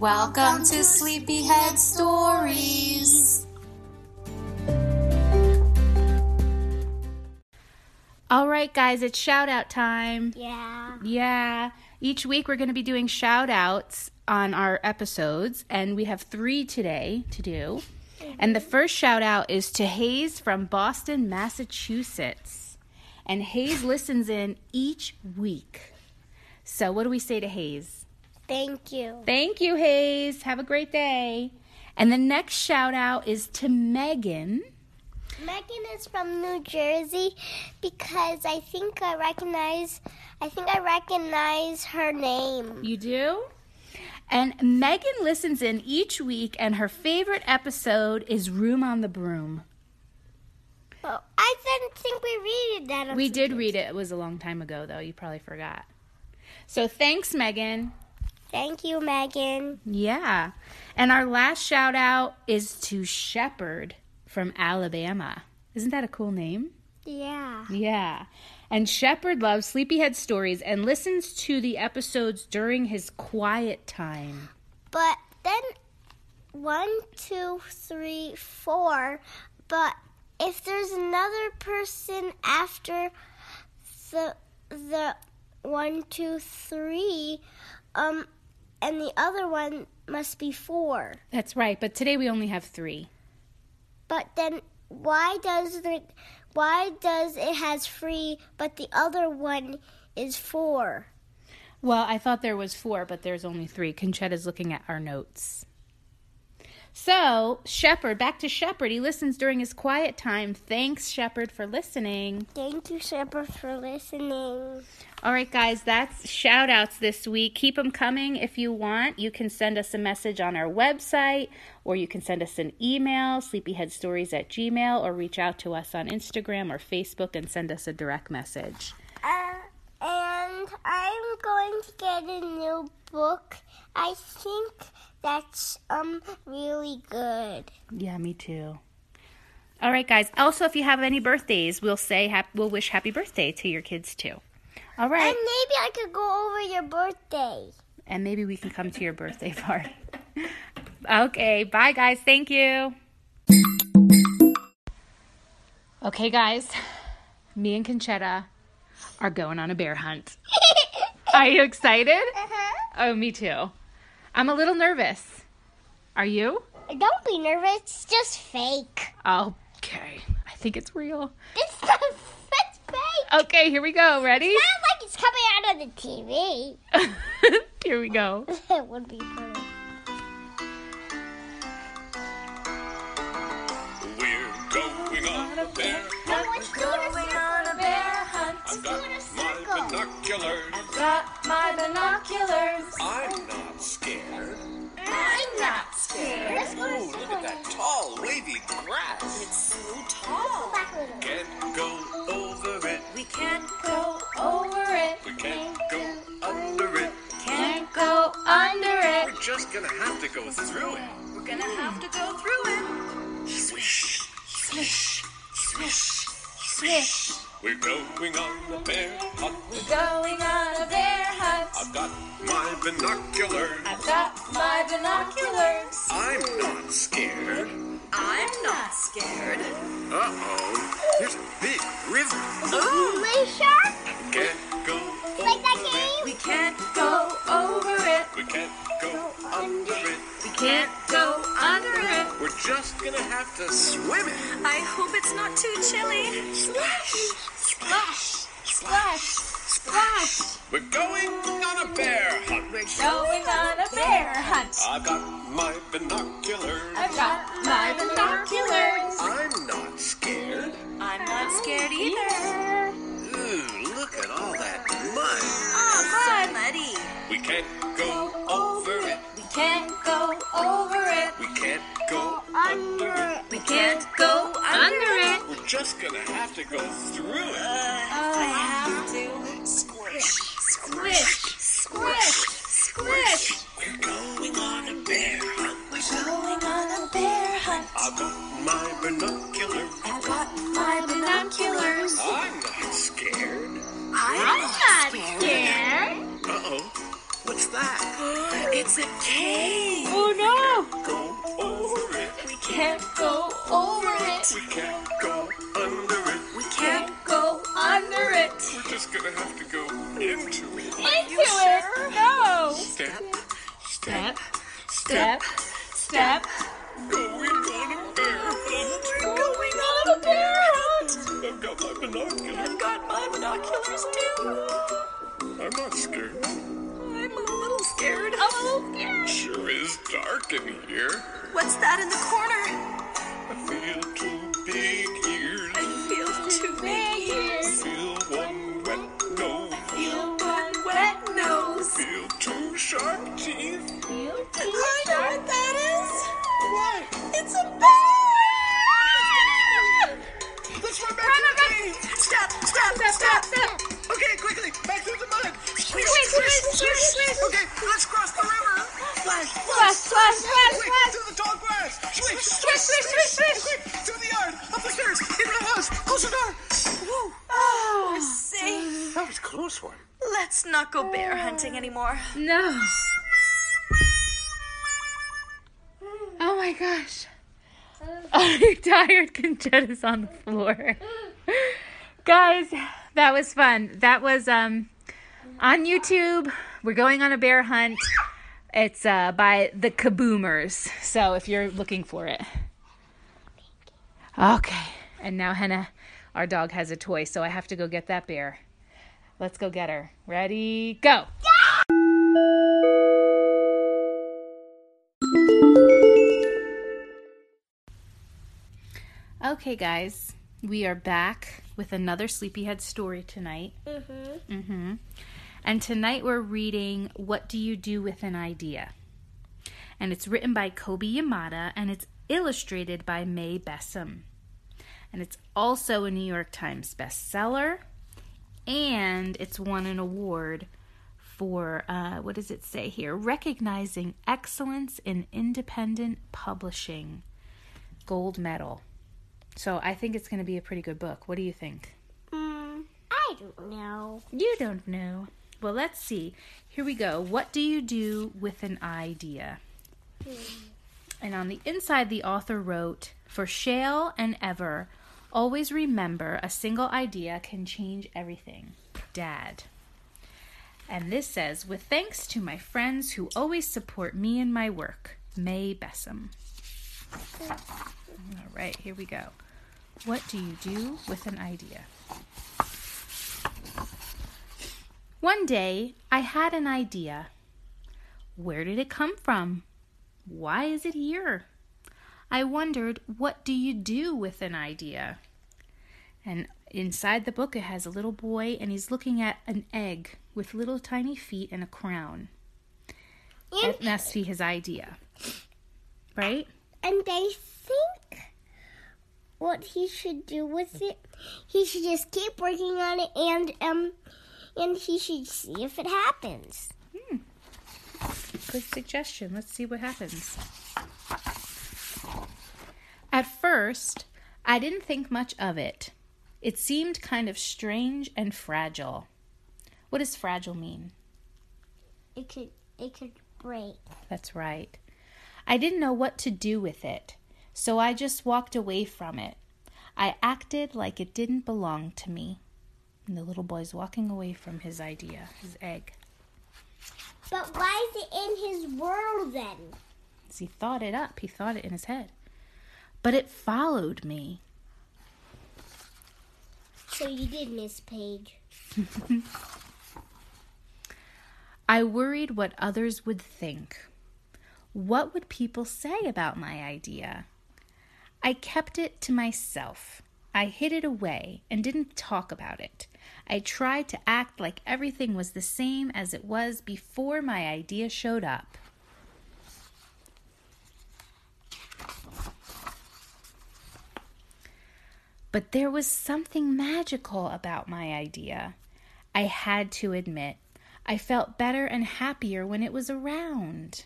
Welcome to Sleepyhead Stories. All right, guys, it's shout out time. Yeah. Yeah. Each week we're going to be doing shout outs on our episodes, and we have three today to do. And the mm-hmm. first shout out is to Hayes from Boston, Massachusetts. And Hayes listens in each week. So, what do we say to Hayes? Thank you. Thank you, Hayes. Have a great day. And the next shout out is to Megan. Megan is from New Jersey because I think I recognize I think I recognize her name. You do? And Megan listens in each week, and her favorite episode is Room on the Broom. Oh, I didn't think we read that. We did read it. It was a long time ago, though. You probably forgot. So thanks, Megan. Thank you, Megan. Yeah. And our last shout out is to Shepherd from Alabama. Isn't that a cool name? Yeah. Yeah. And Shepherd loves Sleepyhead stories and listens to the episodes during his quiet time. But then one, two, three, four. But if there's another person after the the one, two, three, um, and the other one must be four. That's right, but today we only have three. But then why does the why does it has three but the other one is four? Well, I thought there was four, but there's only three. Conchetta's looking at our notes. So, Shepherd, back to Shepherd. He listens during his quiet time. Thanks, Shepherd, for listening. Thank you, Shepherd, for listening. All right, guys, that's shout outs this week. Keep them coming if you want. You can send us a message on our website, or you can send us an email, sleepyheadstories at gmail, or reach out to us on Instagram or Facebook and send us a direct message. Uh, and I'm going to get a new book. I think that's um really good. Yeah, me too. All right, guys. Also, if you have any birthdays, we'll say hap- we'll wish happy birthday to your kids too. All right, And maybe I could go over your birthday. and maybe we can come to your birthday party. okay, bye, guys. Thank you. Okay, guys. Me and Conchetta are going on a bear hunt. Are you excited? Uh-huh. Oh, me too. I'm a little nervous. Are you? Don't be nervous. It's just fake. Okay. I think it's real. It's not. It's fake. Okay, here we go. Ready? It's not like it's coming out of the TV. here we go. it would be funny. We're going on a bear No, I've got my binoculars. I've Got my binoculars. I'm not scared. I'm not scared. Ooh, look at that tall, wavy grass. It's so tall. Can't go over it. We can't go over it. We can't go under it. Can't go under it. We're just gonna have to go through it. We're gonna have to go through it. Swish, swish, swish. We're going on a bear hunt. We're going on a bear hunt. I've got my binoculars. I've got my binoculars. I'm not scared. I'm not scared. Uh-oh. There's a big river. My shark? Can't go can't go over it. We can't go under it. We can't go under it. We're just gonna have to swim it. I hope it's not too chilly. Splash, Splash, splash, splash. We're going on a bear hunt. We're going on a bear hunt. I've got my binoculars. I've got my binoculars. Have to go through it. I have to. Squish, squish, squish, squish. We're going on a bear hunt. We're going on a bear hunt. I've got my binoculars. I've got my binoculars. I'm not scared. I'm not scared. Uh-oh. What's that? It's a cave. Oh no! Go over it. We can't go over it. We can't go Gonna have to go into it. Go bear hunting anymore. No. Oh my gosh. Are you tired? Conchetta's on the floor. Guys, that was fun. That was um on YouTube. We're going on a bear hunt. It's uh by the Kiboomers. So if you're looking for it. Okay. And now Henna, our dog has a toy, so I have to go get that bear. Let's go get her. Ready? Go. Okay, guys, we are back with another Sleepyhead story tonight. Mm-hmm. Mm-hmm. And tonight we're reading What Do You Do with an Idea? And it's written by Kobi Yamada and it's illustrated by Mae Besom. And it's also a New York Times bestseller. And it's won an award for, uh, what does it say here? Recognizing excellence in independent publishing. Gold medal. So I think it's going to be a pretty good book. What do you think? Mm, I don't know. You don't know. Well, let's see. Here we go. What do you do with an idea? And on the inside, the author wrote For Shale and Ever, always remember a single idea can change everything. Dad. And this says, With thanks to my friends who always support me in my work, Mae Besom. All right, here we go. What do you do with an idea? One day, I had an idea. Where did it come from? Why is it here? I wondered, what do you do with an idea? And inside the book, it has a little boy, and he's looking at an egg with little tiny feet and a crown. And, That must be his idea. Right? and I think what he should do with it, he should just keep working on it, and um, and he should see if it happens. Hmm. Good suggestion. Let's see what happens. First, I didn't think much of it. It seemed kind of strange and fragile. What does fragile mean? It could it could break. That's right. I didn't know what to do with it, so I just walked away from it. I acted like it didn't belong to me. And the little boy's walking away from his idea, his egg. But why is it in his world then? He thought it up, he thought it in his head. But it followed me. So you did, Miss Page. I worried what others would think. What would people say about my idea? I kept it to myself. I hid it away and didn't talk about it. I tried to act like everything was the same as it was before my idea showed up. But there was something magical about my idea. I had to admit, I felt better and happier when it was around.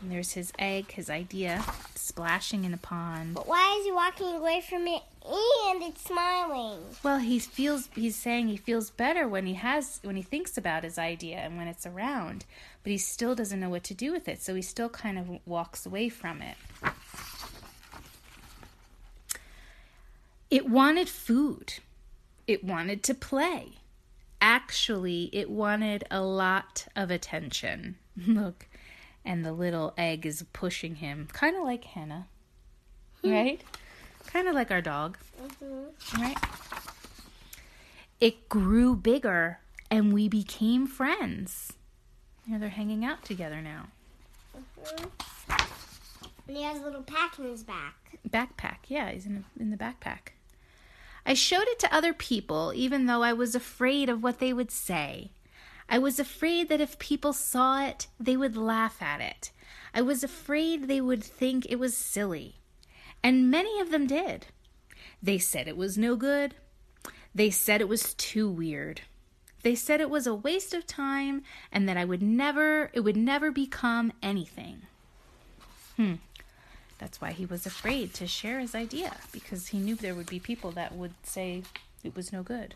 And there's his egg, his idea, splashing in a pond. But why is he walking away from it and it's smiling? Well, he feels he's saying he feels better when he has when he thinks about his idea and when it's around, but he still doesn't know what to do with it, so he still kind of walks away from it. It wanted food. It wanted to play. Actually, it wanted a lot of attention. Look, and the little egg is pushing him, kind of like Hannah, hmm. right? Kind of like our dog, mm-hmm. right? It grew bigger, and we became friends. Yeah, they're hanging out together now. Mm-hmm. And he has a little pack in his back. Backpack, yeah, he's in in the backpack. I showed it to other people, even though I was afraid of what they would say. I was afraid that if people saw it, they would laugh at it. I was afraid they would think it was silly. And many of them did. They said it was no good. They said it was too weird. They said it was a waste of time and that I would never it would never become anything. Hmm. That's why he was afraid to share his idea because he knew there would be people that would say it was no good.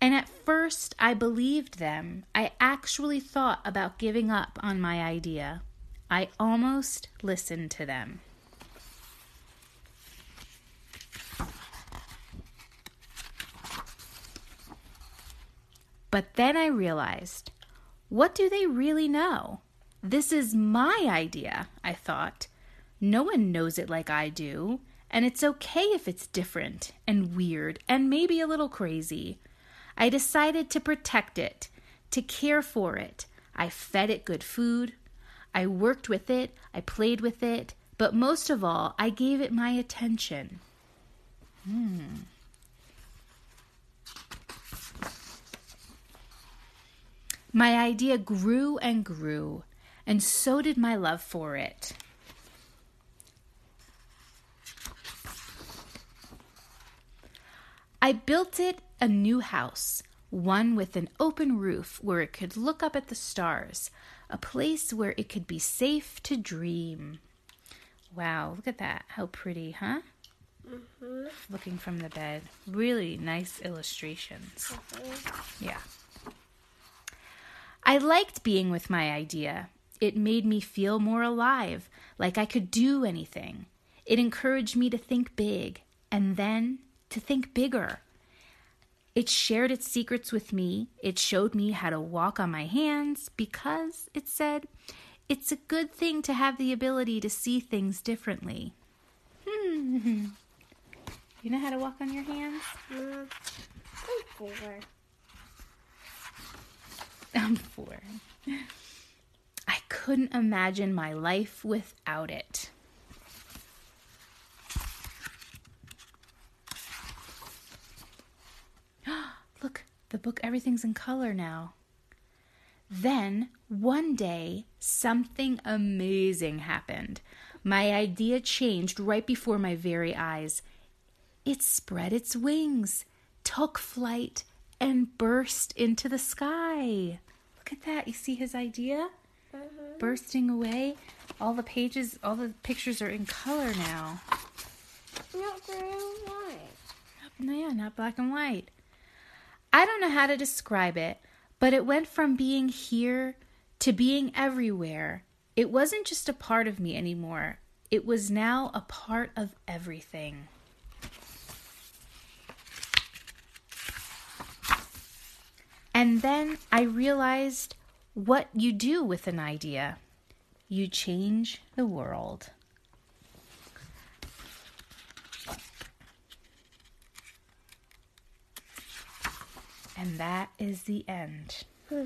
And at first, I believed them. I actually thought about giving up on my idea. I almost listened to them. But then I realized what do they really know? This is my idea, I thought. No one knows it like I do, and it's okay if it's different and weird and maybe a little crazy. I decided to protect it, to care for it. I fed it good food. I worked with it. I played with it. But most of all, I gave it my attention. Hmm. My idea grew and grew, and so did my love for it. I built it a new house, one with an open roof where it could look up at the stars, a place where it could be safe to dream. Wow, look at that. How pretty, huh? Mm-hmm. Looking from the bed. Really nice illustrations. Mm-hmm. Yeah. I liked being with my idea. It made me feel more alive, like I could do anything. It encouraged me to think big and then to think bigger. It shared its secrets with me. It showed me how to walk on my hands because it said, it's a good thing to have the ability to see things differently. Hmm. You know how to walk on your hands? Mm, I'm four. I'm four. I couldn't imagine my life without it. Look, the book, everything's in color now. Then, one day, something amazing happened. My idea changed right before my very eyes. It spread its wings, took flight, and burst into the sky. Look at that. You see his idea? Mm-hmm. Bursting away. All the pages, all the pictures are in color now. Not very white. No, yeah, not black and white. I don't know how to describe it, but it went from being here to being everywhere. It wasn't just a part of me anymore, it was now a part of everything. And then I realized what you do with an idea you change the world. And that is the end. Hmm.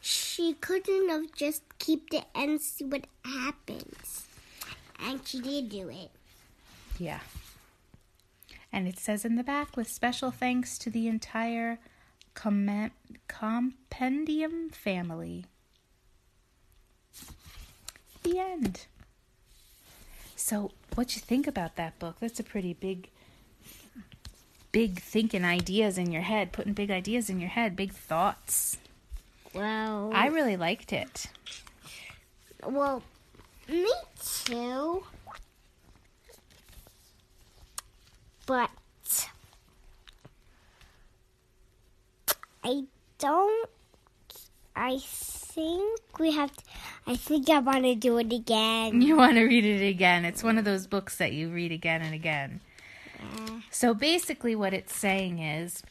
She couldn't have just kept it and see what happens. And she did do it. Yeah. And it says in the back with special thanks to the entire com- compendium family. The end. So, what you think about that book? That's a pretty big, big thinking ideas in your head, putting big ideas in your head, big thoughts. Well, I really liked it. well, me too. But I don't. I think we have. To, I think I want to do it again. You want to read it again. It's one of those books that you read again and again. So basically, what it's saying is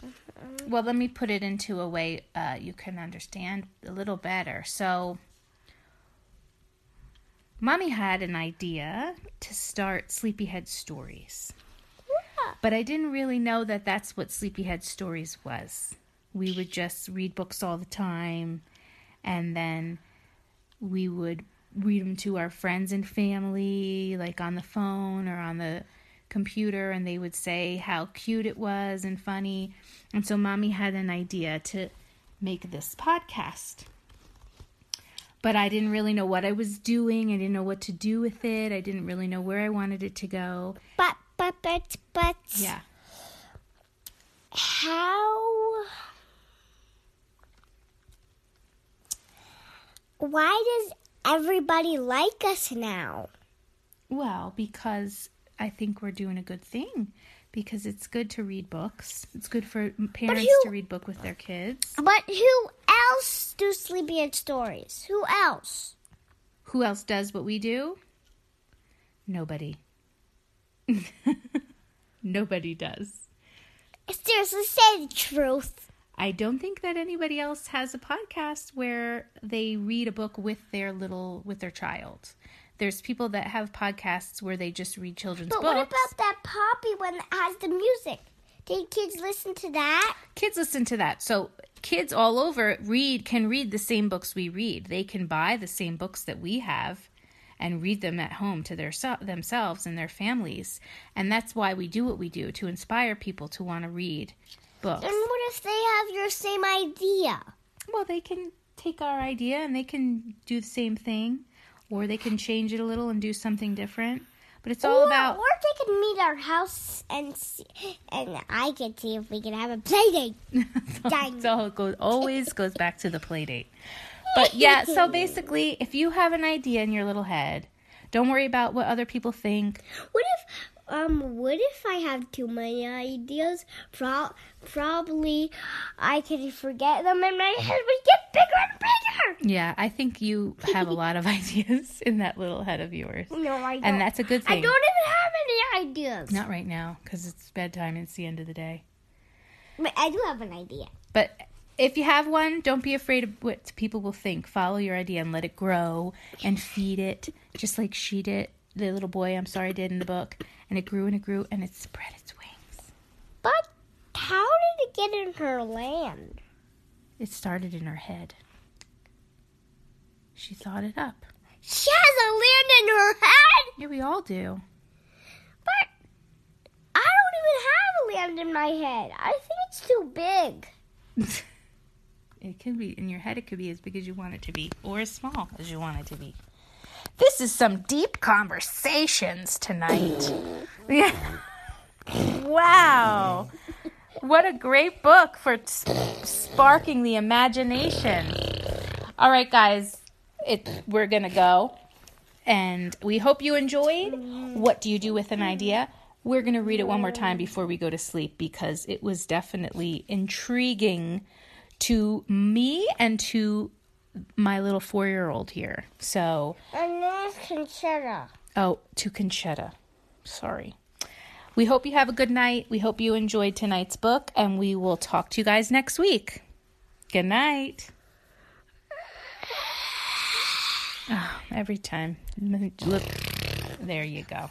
well, let me put it into a way uh, you can understand a little better. So, Mommy had an idea to start Sleepyhead Stories. But I didn't really know that that's what Sleepyhead Stories was. We would just read books all the time, and then we would read them to our friends and family, like on the phone or on the computer, and they would say how cute it was and funny. And so, mommy had an idea to make this podcast. But I didn't really know what I was doing. I didn't know what to do with it. I didn't really know where I wanted it to go. But but but but Yeah. how? Why does everybody like us now? Well, because I think we're doing a good thing. Because it's good to read books. It's good for parents who- to read book with their kids. But who else do sleepyhead stories? Who else? Who else does what we do? Nobody. Nobody does. Seriously, say the truth. I don't think that anybody else has a podcast where they read a book with their little with their child. There's people that have podcasts where they just read children's But books. what about that poppy one that has the music? Did kids listen to that? kids listen to that. So kids all over read can read the same books we read. They can buy the same books that we have and read them at home to their themselves and their families. And that's why we do what we do to inspire people to want to read books. And what if they have your same idea? Well, they can take our idea and they can do the same thing or they can change it a little and do something different. But it's all or, about or they can meet our house and see, and I can see if we can have a play date. Dang. so it goes always goes back to the play date. But yeah, so basically, if you have an idea in your little head, don't worry about what other people think. What if um what if I have too many ideas? Pro- probably I can forget them and my head would get bigger and bigger. Yeah, I think you have a lot of ideas in that little head of yours. No, I don't. And that's a good thing. I don't even have any ideas. Not right now because it's bedtime and it's the end of the day. But I do have an idea. But if you have one, don't be afraid of what people will think. Follow your idea and let it grow and feed it, just like she did, the little boy, I'm sorry, did in the book. And it grew and it grew and it spread its wings. But how did it get in her land? It started in her head. She thought it up. She has a land in her head. Yeah, we all do. But I don't even have a land in my head. I think it's too big. It can be in your head, it could be as big as you want it to be, or as small as you want it to be. This is some deep conversations tonight. yeah. Wow. What a great book for sparking the imagination. All right, guys, it, we're going to go. And we hope you enjoyed. What do you do with an idea? We're going to read it one more time before we go to sleep because it was definitely intriguing to me and to my little four year old here. So, And there's Conchetta. oh, to Conchetta. Sorry. We hope you have a good night. We hope you enjoyed tonight's book, and we will talk to you guys next week. Good night. Oh, every time. Look, there you go.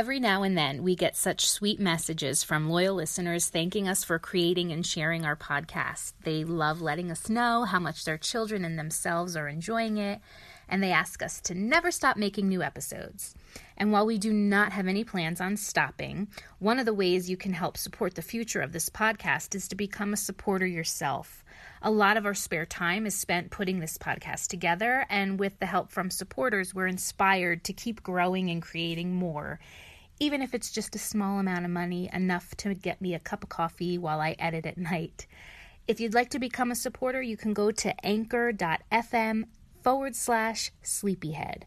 Every now and then, we get such sweet messages from loyal listeners thanking us for creating and sharing our podcast. They love letting us know how much their children and themselves are enjoying it, and they ask us to never stop making new episodes. And while we do not have any plans on stopping, one of the ways you can help support the future of this podcast is to become a supporter yourself. A lot of our spare time is spent putting this podcast together, and with the help from supporters, we're inspired to keep growing and creating more. Even if it's just a small amount of money, enough to get me a cup of coffee while I edit at night. If you'd like to become a supporter, you can go to anchor.fm forward slash sleepyhead.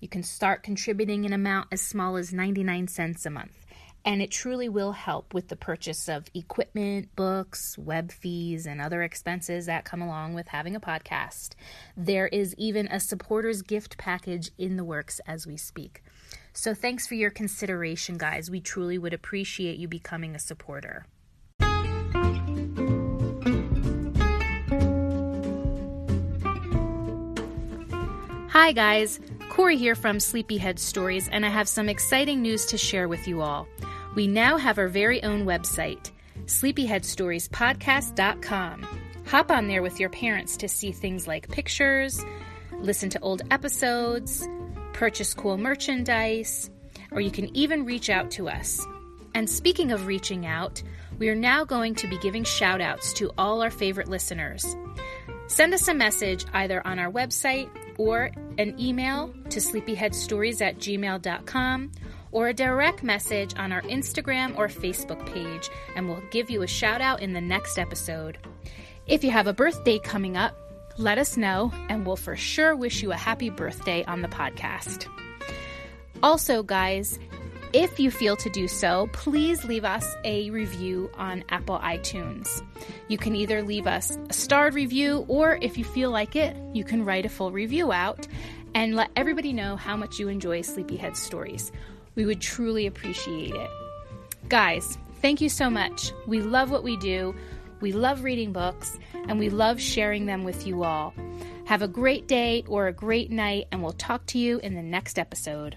You can start contributing an amount as small as 99 cents a month and it truly will help with the purchase of equipment, books, web fees, and other expenses that come along with having a podcast. There is even a supporters gift package in the works as we speak. So thanks for your consideration, guys. We truly would appreciate you becoming a supporter. Hi, guys. Corey here from Sleepyhead Stories, and I have some exciting news to share with you all. We now have our very own website, sleepyheadstoriespodcast.com. Hop on there with your parents to see things like pictures, listen to old episodes, purchase cool merchandise, or you can even reach out to us. And speaking of reaching out, we are now going to be giving shout outs to all our favorite listeners. Send us a message either on our website or an email to sleepyheadstories at gmail.com or a direct message on our Instagram or Facebook page, and we'll give you a shout out in the next episode. If you have a birthday coming up, let us know, and we'll for sure wish you a happy birthday on the podcast. Also, guys, if you feel to do so, please leave us a review on Apple iTunes. You can either leave us a starred review, or if you feel like it, you can write a full review out and let everybody know how much you enjoy Sleepyhead stories. We would truly appreciate it. Guys, thank you so much. We love what we do. We love reading books and we love sharing them with you all. Have a great day or a great night, and we'll talk to you in the next episode.